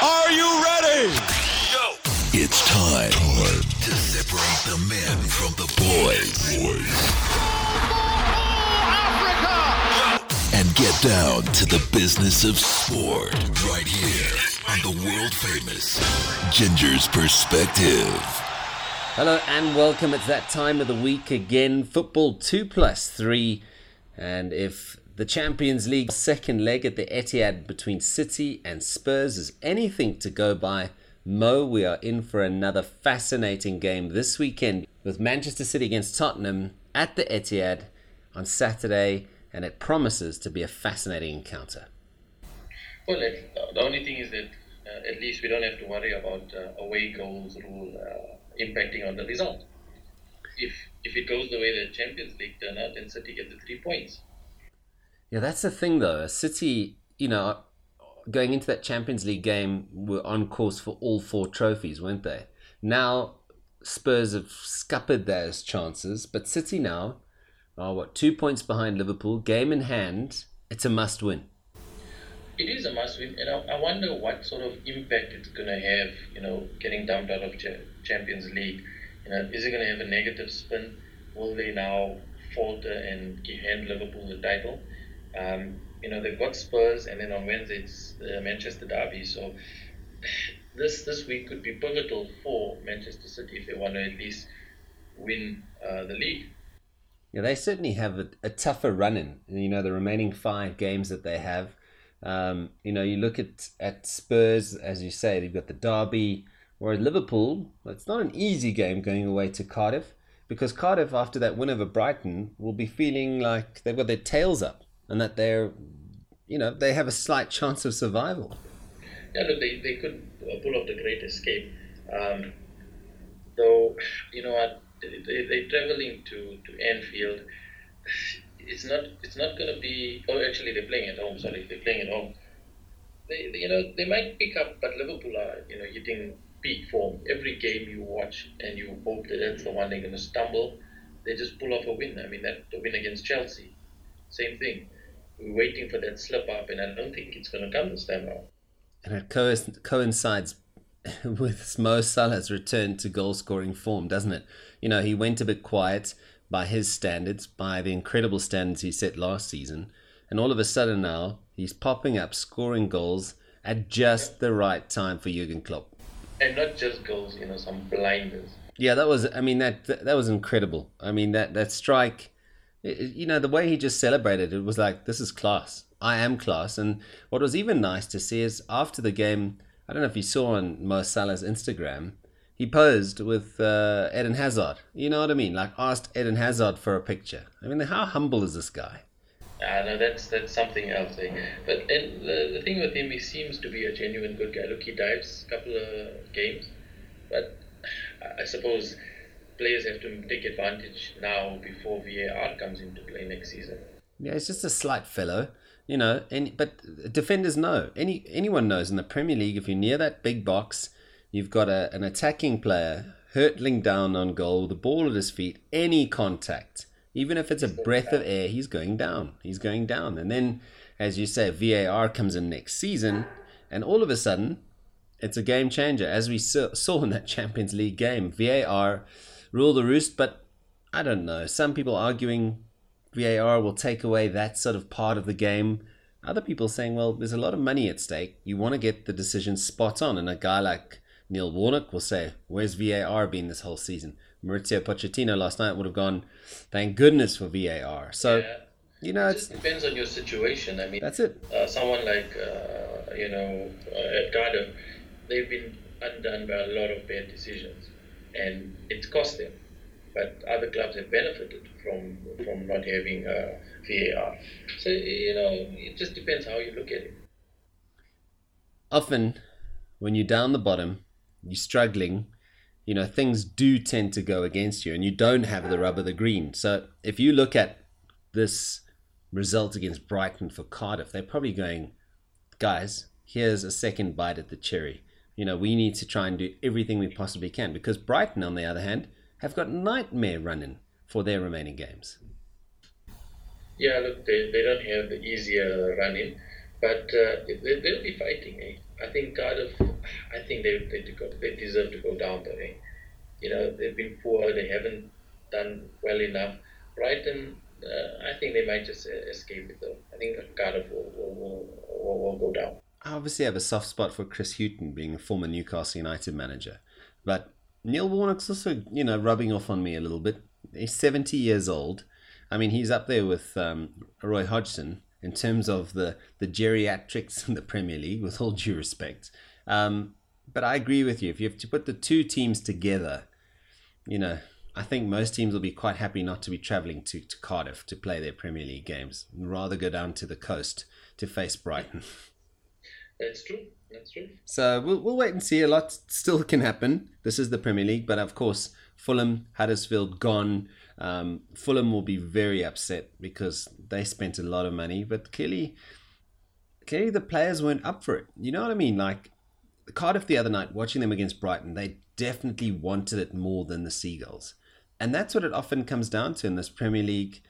Are you ready? It's time, to separate the men from the boys. And get down to the business of sport right here on the world famous Ginger's Perspective. Hello and welcome. It's that time of the week again. Football 2 plus 3. And if the Champions League second leg at the Etihad between City and Spurs is anything to go by, Mo, we are in for another fascinating game this weekend with Manchester City against Tottenham at the Etihad on Saturday, and it promises to be a fascinating encounter. Well, the only thing is that uh, at least we don't have to worry about uh, away goals rule uh, impacting on the result. If if it goes the way the Champions League turned out, then City get the three points. Yeah, that's the thing though. City, you know, going into that Champions League game were on course for all four trophies, weren't they? Now Spurs have scuppered those chances, but City now are what two points behind Liverpool, game in hand. It's a must win. It is a must win, and I, I wonder what sort of impact it's going to have. You know, getting dumped out of Ch- Champions League. You know, is it going to have a negative spin? Will they now falter and hand Liverpool the title? Um, you know, they've got Spurs, and then on Wednesday it's the Manchester Derby. So this this week could be pivotal for Manchester City if they want to at least win uh, the league. Yeah, they certainly have a, a, tougher run in. You know, the remaining five games that they have. Um, you know, you look at, at Spurs, as you say, they've got the Derby, whereas Liverpool, it's not an easy game going away to Cardiff because Cardiff, after that win over Brighton, will be feeling like they've got their tails up and that they're, you know, they have a slight chance of survival. Yeah, look, they, they could pull off the great escape. Um, though, you know what, they, they're traveling to, to Anfield. It's not it's not going to be. Oh, actually, they're playing at home. Sorry, they're playing at home. They, they, you know they might pick up, but Liverpool are you know hitting peak form. Every game you watch and you hope that that's the one they're going to stumble. They just pull off a win. I mean that the win against Chelsea, same thing waiting for that slip up, and I don't think it's going to come this time around. And it co- coincides with Mo Salah's return to goal scoring form, doesn't it? You know, he went a bit quiet by his standards, by the incredible standards he set last season, and all of a sudden now he's popping up scoring goals at just the right time for Jurgen Klopp. And not just goals, you know, some blinders. Yeah, that was. I mean, that that was incredible. I mean, that that strike you know, the way he just celebrated it was like, this is class. I am class. And what was even nice to see is after the game, I don't know if you saw on Mo Salah's Instagram, he posed with uh, Eden Hazard. You know what I mean? Like asked Eden Hazard for a picture. I mean, how humble is this guy? Ah, no, that's that's something else. Eh? But and the, the thing with him, he seems to be a genuine good guy. Look, he dives a couple of games, but I suppose players have to take advantage now before VAR comes into play next season. Yeah, it's just a slight fellow, you know. Any, but defenders know. Any anyone knows in the Premier League if you're near that big box, you've got a, an attacking player hurtling down on goal the ball at his feet. Any contact, even if it's a breath of air, he's going down. He's going down. And then, as you say, VAR comes in next season, and all of a sudden, it's a game changer. As we saw in that Champions League game, VAR rule the roost. But I don't know. Some people arguing VAR will take away that sort of part of the game. Other people saying, well, there's a lot of money at stake. You want to get the decision spot on. And a guy like Neil Warnock will say, where's VAR been this whole season? Mauricio Pochettino last night would have gone, thank goodness for VAR. So, yeah. you know, it depends on your situation. I mean, that's it. Uh, someone like, uh, you know, uh, at they've been undone by a lot of bad decisions and it's cost them. But other clubs have benefited from from not having a VAR. So you know, it just depends how you look at it. Often, when you're down the bottom, you're struggling. You know, things do tend to go against you, and you don't have the rub of the green. So if you look at this result against Brighton for Cardiff, they're probably going, guys, here's a second bite at the cherry you know, we need to try and do everything we possibly can because Brighton, on the other hand, have got nightmare running for their remaining games. Yeah, look, they, they don't have the easier running, but uh, they, will be fighting. Eh? I think Cardiff, I think they they, they deserve to go down though. Eh? You know, they've been poor. They haven't done well enough. Brighton, uh, I think they might just uh, escape it though. I think Cardiff will, will, will, will go down. I obviously have a soft spot for Chris Hughton being a former Newcastle United manager, but Neil Warnock's also, you know, rubbing off on me a little bit. He's 70 years old. I mean, he's up there with um, Roy Hodgson in terms of the, the geriatrics in the Premier League, with all due respect. Um, but I agree with you. If you have to put the two teams together, you know, I think most teams will be quite happy not to be travelling to, to Cardiff to play their Premier League games, rather go down to the coast to face Brighton. That's true. That's true. So we'll, we'll wait and see. A lot still can happen. This is the Premier League, but of course, Fulham, Huddersfield gone. Um, Fulham will be very upset because they spent a lot of money, but clearly, clearly the players weren't up for it. You know what I mean? Like Cardiff the other night, watching them against Brighton, they definitely wanted it more than the Seagulls, and that's what it often comes down to in this Premier League.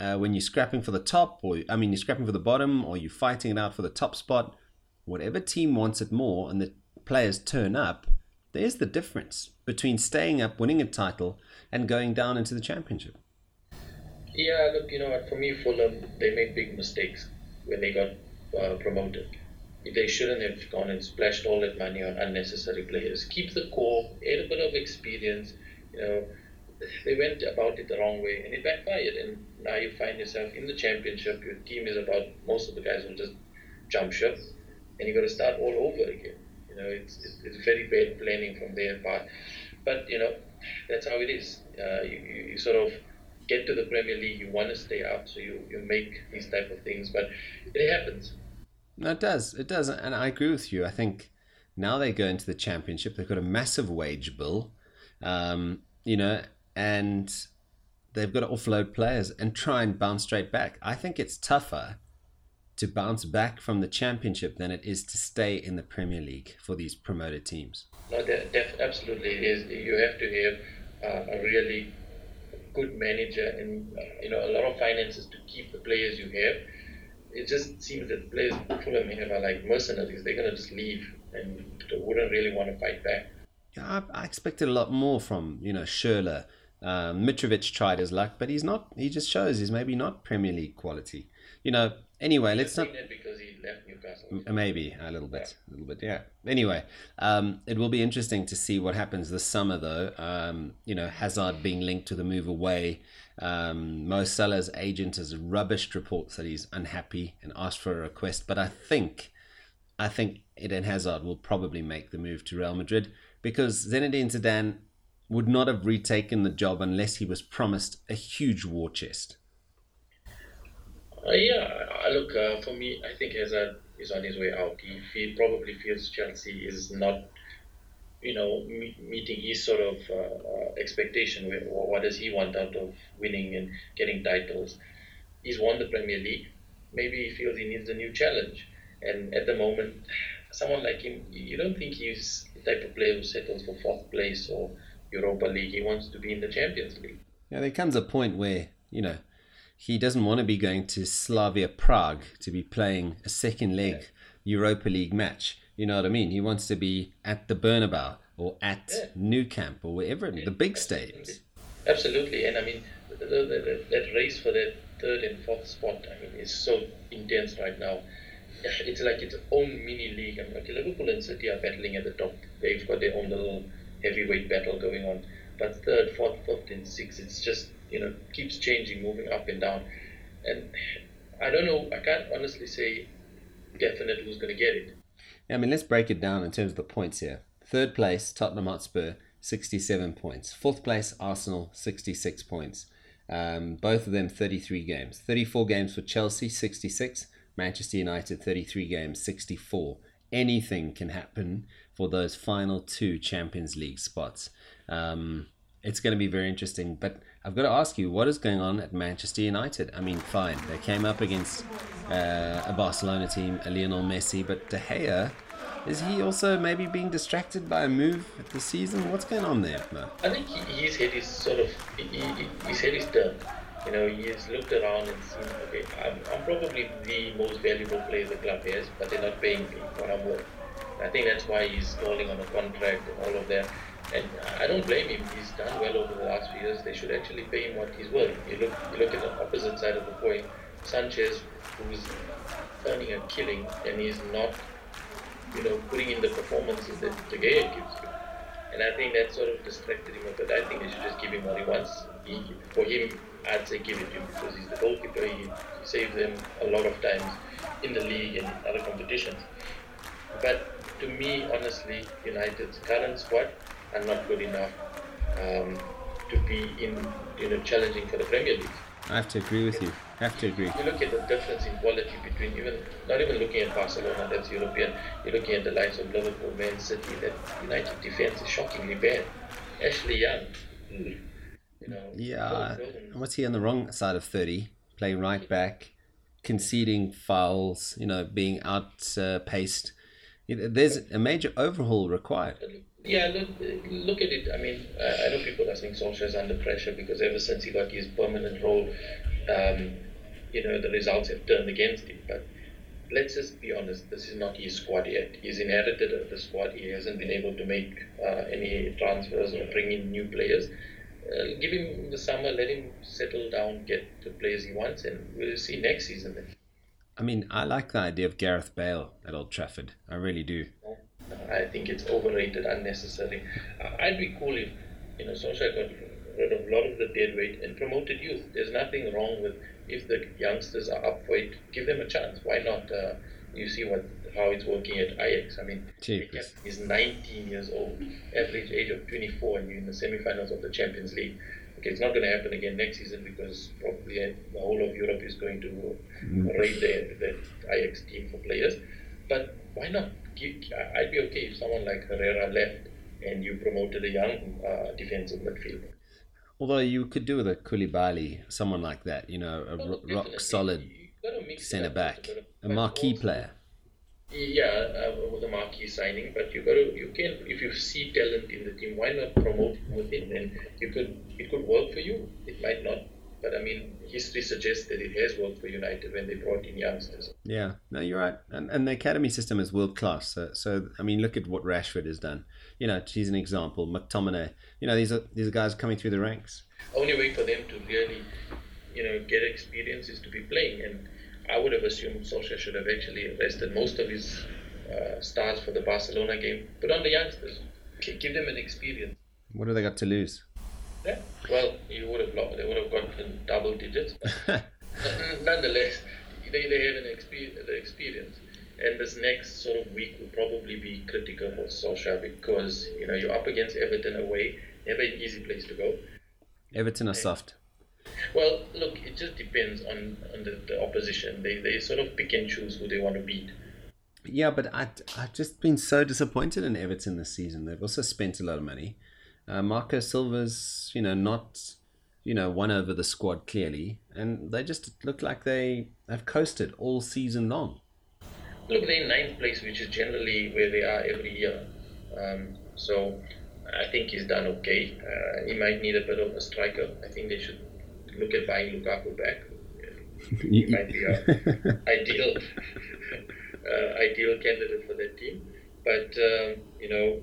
Uh, when you're scrapping for the top, or I mean, you're scrapping for the bottom, or you're fighting it out for the top spot, whatever team wants it more, and the players turn up, there's the difference between staying up, winning a title, and going down into the championship. Yeah, look, you know what? For me, Fulham they made big mistakes when they got uh, promoted. They shouldn't have gone and splashed all that money on unnecessary players. Keep the core, add a bit of experience. You know, they went about it the wrong way, and it backfired. And now you find yourself in the championship. Your team is about most of the guys will just jump ship, and you've got to start all over again. You know, it's, it's, it's very bad planning from their part. But, you know, that's how it is. Uh, you, you, sort of get to the Premier League, you want to stay up, so you, you make these type of things. But it happens. No, it does. It does. And I agree with you. I think now they go into the Championship, they've got a massive wage bill, um, you know, and they've got to offload players and try and bounce straight back. I think it's tougher to bounce back from the championship than it is to stay in the Premier League for these promoted teams. No, def- absolutely it is. You have to have uh, a really good manager and uh, you know a lot of finances to keep the players you have. It just seems that players Fulham have are like mercenaries. They're gonna just leave and wouldn't really want to fight back. Yeah, I, I expected a lot more from you know Schürrle. Um, Mitrovic tried his luck, but he's not. He just shows he's maybe not Premier League quality. You know, Anyway, let's not. Because he left Newcastle. Maybe a little bit, yeah. a little bit, yeah. Anyway, um, it will be interesting to see what happens this summer, though. Um, you know, Hazard being linked to the move away. Um, Mo Salah's agent has rubbished reports that he's unhappy and asked for a request. But I think, I think Eden Hazard will probably make the move to Real Madrid because Zinedine Zidane would not have retaken the job unless he was promised a huge war chest. Uh, yeah, look, uh, for me, I think Hazard is on his way out. He probably feels Chelsea is not, you know, me- meeting his sort of uh, uh expectation. What does he want out of winning and getting titles? He's won the Premier League. Maybe he feels he needs a new challenge. And at the moment, someone like him, you don't think he's the type of player who settles for fourth place or Europa League. He wants to be in the Champions League. Yeah, there comes a point where, you know, he doesn't want to be going to Slavia Prague to be playing a second leg yeah. Europa League match. You know what I mean? He wants to be at the Bernabeu or at yeah. Nou Camp or wherever, yeah, the big stadiums. Absolutely. And I mean, the, the, the, that race for that third and fourth spot, I mean, is so intense right now. It's like its own mini league. I mean, okay, Liverpool and City are battling at the top. They've got their own little heavyweight battle going on. But third, fourth, fifth, and sixth, it's just you know keeps changing, moving up and down. And I don't know. I can't honestly say definite who's going to get it. Yeah, I mean, let's break it down in terms of the points here. Third place, Tottenham Hotspur, 67 points. Fourth place, Arsenal, 66 points. Um, both of them 33 games. 34 games for Chelsea, 66. Manchester United, 33 games, 64. Anything can happen for those final two Champions League spots. Um, it's going to be very interesting. But I've got to ask you, what is going on at Manchester United? I mean, fine, they came up against uh, a Barcelona team, a Lionel Messi, but De Gea, is he also maybe being distracted by a move the season? What's going on there? I think his head is sort of his head is done. You know, he he's looked around and seen, okay, I'm, I'm probably the most valuable player the club has, but they're not paying me what I'm worth. I think that's why he's calling on a contract and all of that. And I don't blame him. He's done well over the last few years. They should actually pay him what he's worth. You look, you look at the opposite side of the coin. Sanchez, who's earning a killing, and he's not, you know, putting in the performances that De Gea gives you. And I think that sort of distracted him a bit. I think they should just give him what he wants. He, for him, I'd say give it to him because he's the goalkeeper. He, he saves them a lot of times in the league and other competitions. But to me, honestly, United's current squad are not good enough um, to be in, you know, challenging for the Premier League. I have to agree with you. I have to agree. You look at the difference in quality between even not even looking at Barcelona, that's European. You're looking at the likes of Liverpool, Man City. That United defense is shockingly bad. Ashley Young, you know. Yeah, what's he on the wrong side of thirty? Playing right back, conceding fouls. You know, being outpaced. Uh, There's a major overhaul required. Yeah, look, look at it. I mean, I know people are saying Solskjaer's under pressure because ever since he got his permanent role, um, you know, the results have turned against him. But let's just be honest, this is not his squad yet. He's inherited the squad. He hasn't been able to make uh, any transfers or bring in new players. Uh, give him the summer, let him settle down, get the players he wants, and we'll see next season. I mean, I like the idea of Gareth Bale at Old Trafford. I really do. I think it's overrated, unnecessary. I'd be cool if, you know, Solskjaer got rid of a lot of the dead weight and promoted youth. There's nothing wrong with if the youngsters are up for it, give them a chance. Why not? Uh, you see what how it's working at Ajax. I mean, Jeepers. he's 19 years old, average age of 24, and you're in the semi-finals of the Champions League. Okay, it's not going to happen again next season because probably the whole of Europe is going to raid the, the Ajax team for players. But why not? I'd be okay if someone like Herrera left and you promoted a young uh, defensive midfielder. Although you could do with a Koulibaly, someone like that, you know, a Oh, ro- rock solid centre back, a marquee player. Yeah, uh, with a marquee signing, but you got to you can if you see talent in the team, why not promote within? And you could it could work for you. It might not, but I mean, history suggests that it has worked for United when they brought in youngsters. Yeah, no, you're right. And, and the academy system is world class. So, so, I mean, look at what Rashford has done. You know, she's an example. McTominay. You know, these are these are guys coming through the ranks. Only way for them to really, you know, get experience is to be playing. And I would have assumed Solskjaer should have actually rested most of his uh, stars for the Barcelona game, but on the youngsters, give them an experience. What have they got to lose? Yeah. Well, you would have lost. They would have gotten double digits, uh, nonetheless, they, they have an experience, the experience. And this next sort of week will probably be critical for Solskjaer because you know you're up against Everton away, never an easy place to go. Everton are soft. Well, look, it just depends on, on the, the opposition. They, they sort of pick and choose who they want to beat. Yeah, but I, I've just been so disappointed in Everton this season. They've also spent a lot of money. Uh, Marco Silva's, you know, not, you know, won over the squad clearly. And they just look like they have coasted all season long. Look, they're in ninth place, which is generally where they are every year. Um, so I think he's done okay. Uh, he might need a bit of a striker. I think they should look at buying Lukaku back. He might be a ideal, uh, ideal candidate for that team. But um, you know,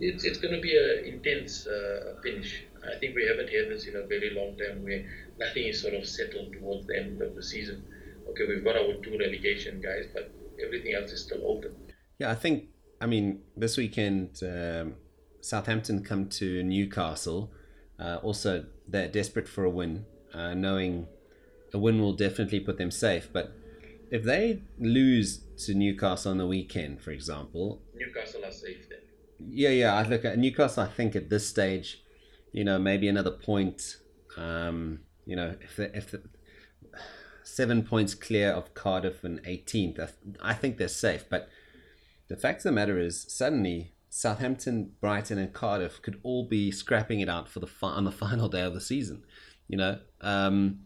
it's it's going to be an intense uh, finish. I think we haven't had this in a very long time, where nothing is sort of settled towards the end of the season. Okay, we've got our two relegation guys, but everything else is still open. Yeah, I think, I mean, this weekend, um, Southampton come to Newcastle. Uh, also, they're desperate for a win, uh, knowing a win will definitely put them safe. But if they lose to Newcastle on the weekend, for example, Newcastle are safe then. Yeah, yeah, I look at Newcastle. I think at this stage, you know, maybe another point. Um, you know, if the, if the, seven points clear of Cardiff and 18th, I, think they're safe. But the fact of the matter is, suddenly Southampton, Brighton, and Cardiff could all be scrapping it out for the fi- on the final day of the season. You know, um,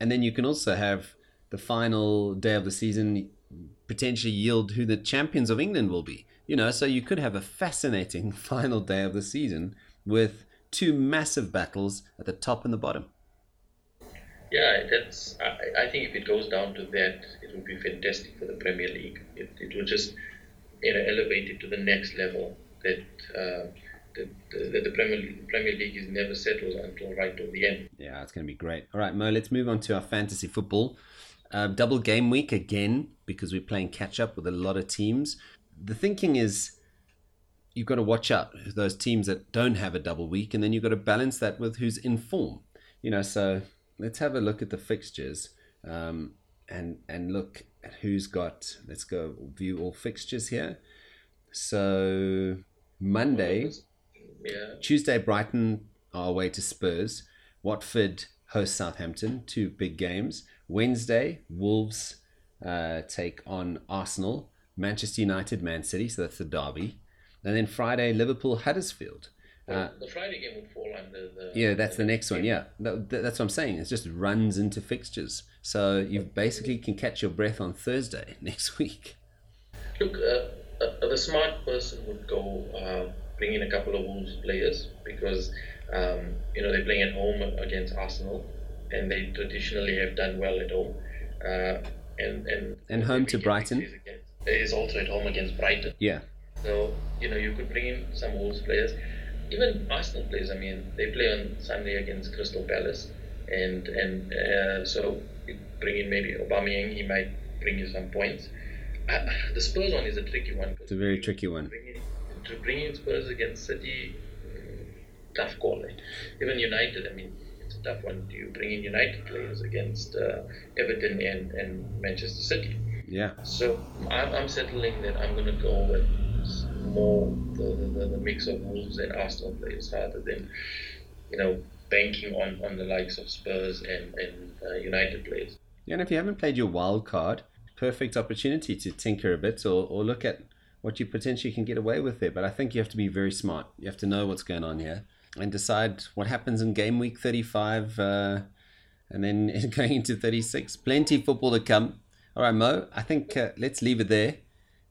and then you can also have the final day of the season potentially yield who the champions of England will be. You know, so you could have a fascinating final day of the season with two massive battles at the top and the bottom. yeah, that's. I, I think if it goes down to that, it would be fantastic for the Premier League. It, it will just you know elevate it to the next level that. Uh, the, the, the Premier, League, Premier League is never settled until right till the end. Yeah, it's going to be great. All right, Mo, let's move on to our fantasy football. Uh, double game week again because we're playing catch up with a lot of teams. The thinking is you've got to watch out those teams that don't have a double week, and then you've got to balance that with who's in form. You know, so let's have a look at the fixtures um, and and look at who's got. Let's go view all fixtures here. So Monday, Yeah. Tuesday, Brighton are away to Spurs. Watford host Southampton, two big games. Wednesday, Wolves uh, take on Arsenal. Manchester United, Man City, so that's the derby. And then Friday, Liverpool, Huddersfield. Uh, the Friday game would fall under the. yeah, that's the next one. Yeah, that, that- that's what I'm saying. It just runs into fixtures. So you basically can catch your breath on Thursday next week. Look, uh, uh, the smart person would go uh, bring in a couple of Wolves players because um, you know they're playing at home against Arsenal, and they traditionally have done well at home. Uh, and and And home to Brighton. Is, against, is also at home against Brighton. Yeah, So you know you could bring in some Wolves players, even Arsenal players. I mean, they play on Sunday against Crystal Palace, and and uh, so you bring in maybe Aubameyang. He might bring you some points. Uh, the Spurs one is a tricky one. it's a very tricky one. Bring in, to bring in Spurs against City, mm, tough call. Eh? Even United, I mean, it's a tough one. Do you bring in United players against uh, Everton and, and Manchester City? Yeah, So I'm, I'm settling that I'm going to go with more the, the, the mix of Wolves and Arsenal players rather than, you know, banking on, on the likes of Spurs and, and uh, United players. Yeah, and if you haven't played your wild card, perfect opportunity to tinker a bit or, or look at what you potentially can get away with there. But I think you have to be very smart. You have to know what's going on here and decide what happens in game week 35 uh, and then going into 36. Plenty of football to come. All right, Mo, I think uh, let's leave it there.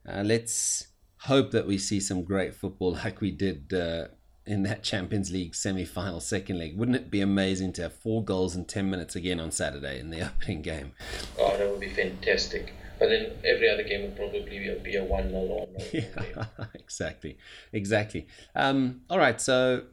Uh, let's hope that we see some great football like we did uh, in that Champions League semi final second leg. Wouldn't it be amazing to have four goals in 10 minutes again on Saturday in the opening game? Oh, that would be fantastic. But then every other game would probably be a, be a 1 0 or 1 0 Yeah, exactly, exactly. Um, all right, so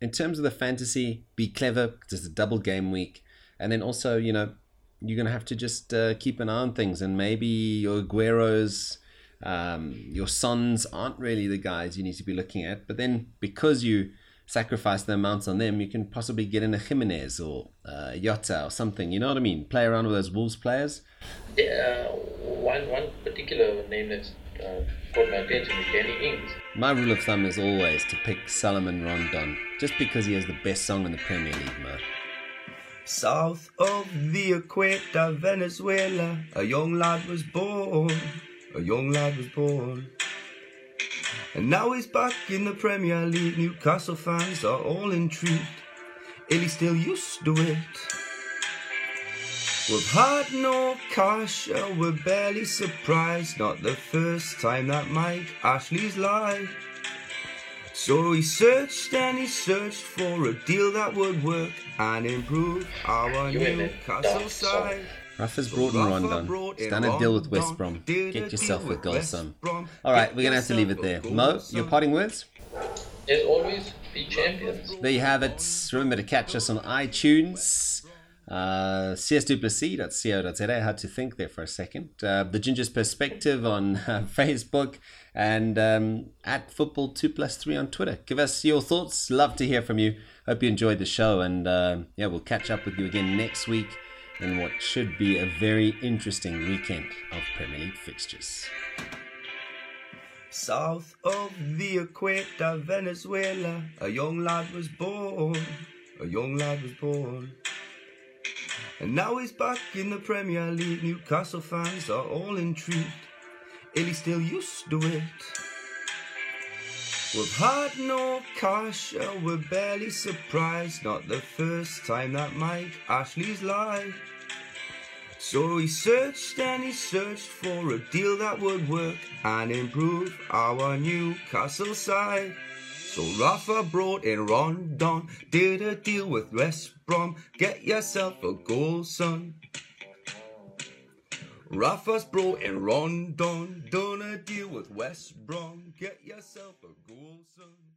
in terms of the fantasy, be clever. It's a double game week, and then also, you know, you're gonna have to just uh, keep an eye on things, and maybe your Agueros, um, your Sons aren't really the guys you need to be looking at. But then because you sacrifice the amounts on them, you can possibly get in a Jimenez or uh, Jota or something. You know what I mean? Play around with those Wolves players. Yeah, uh, one, one particular name that's uh, caught my attention is Danny Ings. My rule of thumb is always to pick Salomon Rondon, just because he has the best song in the Premier League, Mo. South of the equator, Venezuela, a young lad was born. A young lad was born. And now he's back in the Premier League. Newcastle fans are all intrigued. Illy still used to it. We've had no cash, we're barely surprised. Not the first time that Mike Ashley's lied. So he searched and he searched for a deal that would work and improve our You and that Newcastle side. Rafa's brought in Rondon. He's done a deal with West Brom. Get yourself a goal, son. All right, we're going to have to leave it there. Mo, your parting words? As always, be champions. There you have it. Remember to catch us on iTunes. Uh, csduplessis.co.za. Had to think there for a second. Uh, the Ginger's Perspective on uh, Facebook and um, at Football 2 plus 3 on Twitter. Give us your thoughts. Love to hear from you. Hope you enjoyed the show. And uh, yeah, we'll catch up with you again next week in what should be a very interesting weekend of Premier League fixtures. South of the equator, Venezuela, a young lad was born. A young lad was born. And now he's back in the Premier League. Newcastle fans are all intrigued. Illy still used to it. We've had no cash, uh, we're barely surprised. Not the first time that Mike Ashley's lied. So he searched and he searched for a deal that would work and improve our Newcastle side. So Rafa brought in Rondon, did a deal with West Brom. Get yourself a goal, son. Rafa's brought in Rondon, done a deal with West Brom. Get yourself a goal, son.